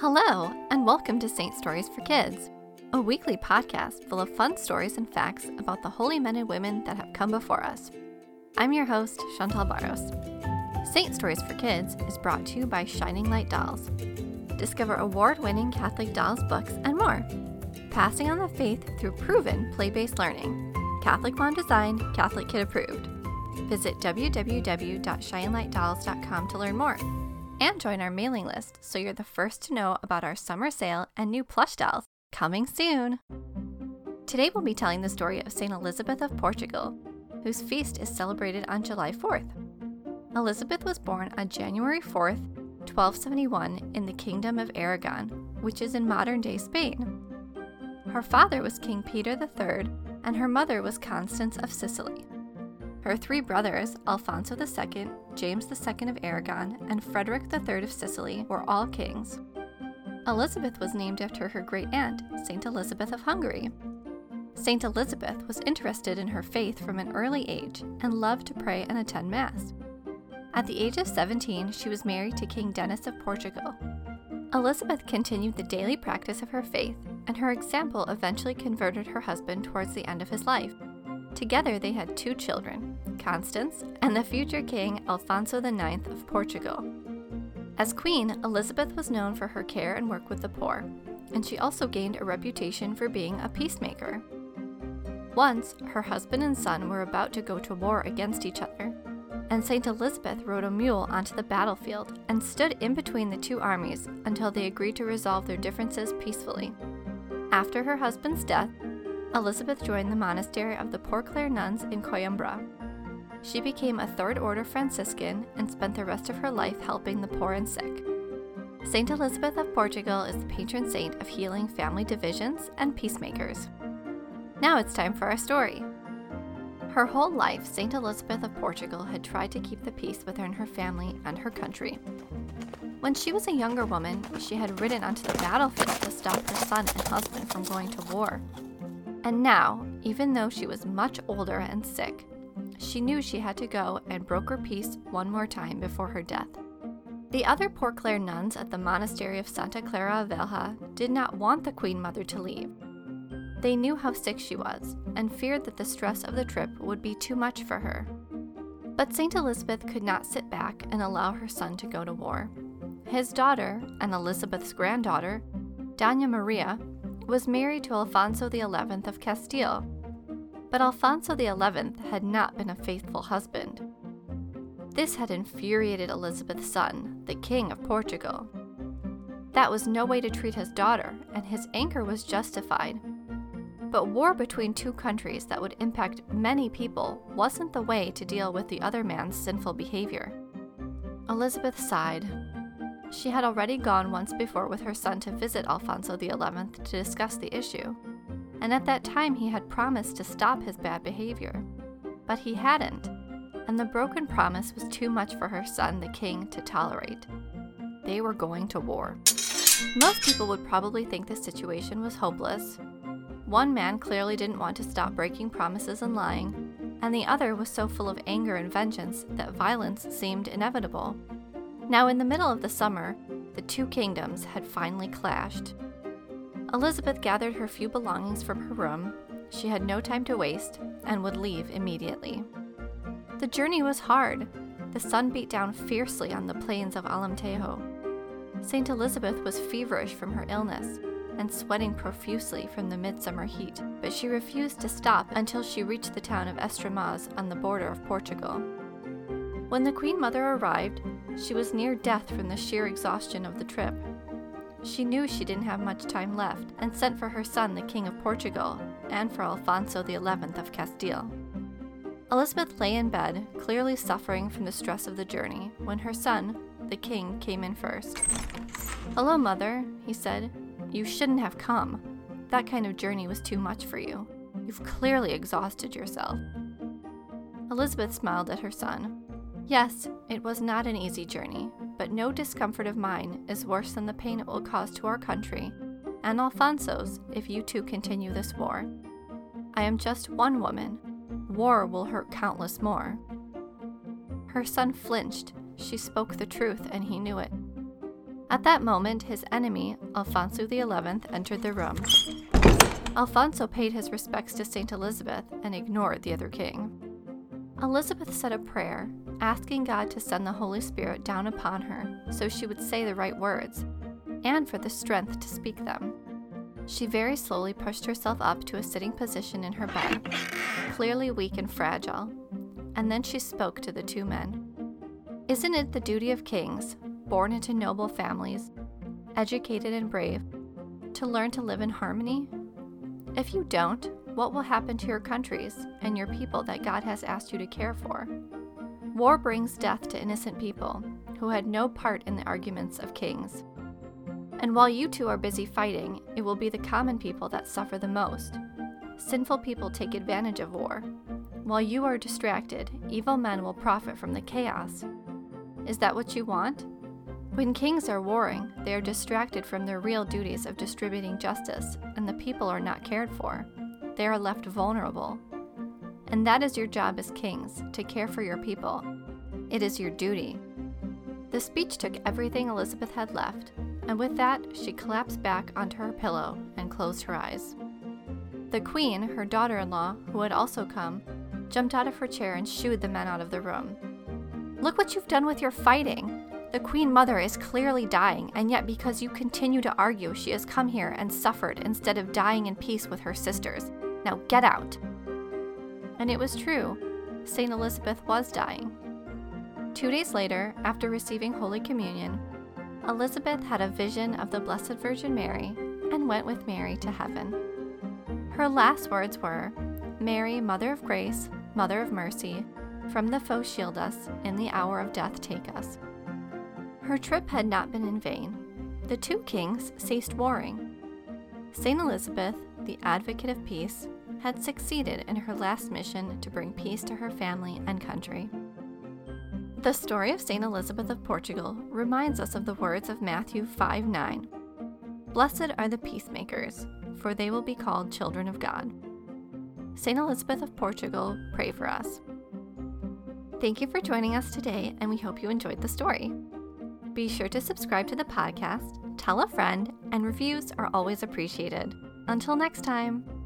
Hello, and welcome to Saint Stories for Kids, a weekly podcast full of fun stories and facts about the holy men and women that have come before us. I'm your host, Chantal Barros. Saint Stories for Kids is brought to you by Shining Light Dolls. Discover award winning Catholic dolls books and more. Passing on the faith through proven play based learning. Catholic mom designed, Catholic kid approved. Visit www.shininglightdolls.com to learn more and join our mailing list so you're the first to know about our summer sale and new plush dolls coming soon. Today we'll be telling the story of St. Elizabeth of Portugal, whose feast is celebrated on July 4th. Elizabeth was born on January 4th, 1271, in the Kingdom of Aragon, which is in modern day Spain. Her father was King Peter III, and her mother was Constance of Sicily. Her three brothers, Alfonso II, James II of Aragon, and Frederick III of Sicily, were all kings. Elizabeth was named after her great aunt, St. Elizabeth of Hungary. St. Elizabeth was interested in her faith from an early age and loved to pray and attend Mass. At the age of 17, she was married to King Denis of Portugal. Elizabeth continued the daily practice of her faith, and her example eventually converted her husband towards the end of his life. Together, they had two children, Constance and the future king Alfonso IX of Portugal. As queen, Elizabeth was known for her care and work with the poor, and she also gained a reputation for being a peacemaker. Once, her husband and son were about to go to war against each other, and St. Elizabeth rode a mule onto the battlefield and stood in between the two armies until they agreed to resolve their differences peacefully. After her husband's death, Elizabeth joined the monastery of the Poor Clare nuns in Coimbra. She became a Third Order Franciscan and spent the rest of her life helping the poor and sick. St. Elizabeth of Portugal is the patron saint of healing family divisions and peacemakers. Now it's time for our story. Her whole life, St. Elizabeth of Portugal had tried to keep the peace within her family and her country. When she was a younger woman, she had ridden onto the battlefield to stop her son and husband from going to war. And now, even though she was much older and sick, she knew she had to go and broke her peace one more time before her death. The other Poor Clare nuns at the monastery of Santa Clara Velha did not want the Queen Mother to leave. They knew how sick she was and feared that the stress of the trip would be too much for her. But St. Elizabeth could not sit back and allow her son to go to war. His daughter, and Elizabeth's granddaughter, Dona Maria, was married to Alfonso XI of Castile, but Alfonso XI had not been a faithful husband. This had infuriated Elizabeth's son, the King of Portugal. That was no way to treat his daughter, and his anger was justified. But war between two countries that would impact many people wasn't the way to deal with the other man's sinful behavior. Elizabeth sighed she had already gone once before with her son to visit Alfonso XI to discuss the issue, and at that time he had promised to stop his bad behavior. But he hadn't, and the broken promise was too much for her son, the king, to tolerate. They were going to war. Most people would probably think the situation was hopeless. One man clearly didn't want to stop breaking promises and lying, and the other was so full of anger and vengeance that violence seemed inevitable. Now, in the middle of the summer, the two kingdoms had finally clashed. Elizabeth gathered her few belongings from her room. She had no time to waste and would leave immediately. The journey was hard. The sun beat down fiercely on the plains of Alentejo. St. Elizabeth was feverish from her illness and sweating profusely from the midsummer heat, but she refused to stop until she reached the town of Estremoz on the border of Portugal. When the Queen Mother arrived, she was near death from the sheer exhaustion of the trip. She knew she didn't have much time left and sent for her son, the King of Portugal, and for Alfonso XI of Castile. Elizabeth lay in bed, clearly suffering from the stress of the journey, when her son, the king, came in first. Hello, mother, he said. You shouldn't have come. That kind of journey was too much for you. You've clearly exhausted yourself. Elizabeth smiled at her son. Yes, it was not an easy journey, but no discomfort of mine is worse than the pain it will cause to our country, and Alfonso's if you two continue this war. I am just one woman. War will hurt countless more. Her son flinched. She spoke the truth, and he knew it. At that moment, his enemy, Alfonso XI, entered the room. Alfonso paid his respects to St. Elizabeth and ignored the other king. Elizabeth said a prayer, asking God to send the Holy Spirit down upon her so she would say the right words, and for the strength to speak them. She very slowly pushed herself up to a sitting position in her bed, clearly weak and fragile, and then she spoke to the two men. Isn't it the duty of kings, born into noble families, educated and brave, to learn to live in harmony? If you don't, what will happen to your countries and your people that God has asked you to care for? War brings death to innocent people who had no part in the arguments of kings. And while you two are busy fighting, it will be the common people that suffer the most. Sinful people take advantage of war. While you are distracted, evil men will profit from the chaos. Is that what you want? When kings are warring, they are distracted from their real duties of distributing justice, and the people are not cared for. They are left vulnerable. And that is your job as kings to care for your people. It is your duty. The speech took everything Elizabeth had left, and with that, she collapsed back onto her pillow and closed her eyes. The queen, her daughter in law, who had also come, jumped out of her chair and shooed the men out of the room. Look what you've done with your fighting! The Queen Mother is clearly dying, and yet because you continue to argue, she has come here and suffered instead of dying in peace with her sisters. Now get out! And it was true. St. Elizabeth was dying. Two days later, after receiving Holy Communion, Elizabeth had a vision of the Blessed Virgin Mary and went with Mary to heaven. Her last words were Mary, Mother of Grace, Mother of Mercy, from the foe shield us, in the hour of death take us. Her trip had not been in vain. The two kings ceased warring. St. Elizabeth, the advocate of peace, had succeeded in her last mission to bring peace to her family and country. The story of St. Elizabeth of Portugal reminds us of the words of Matthew 5 9. Blessed are the peacemakers, for they will be called children of God. St. Elizabeth of Portugal, pray for us. Thank you for joining us today, and we hope you enjoyed the story. Be sure to subscribe to the podcast, tell a friend, and reviews are always appreciated. Until next time.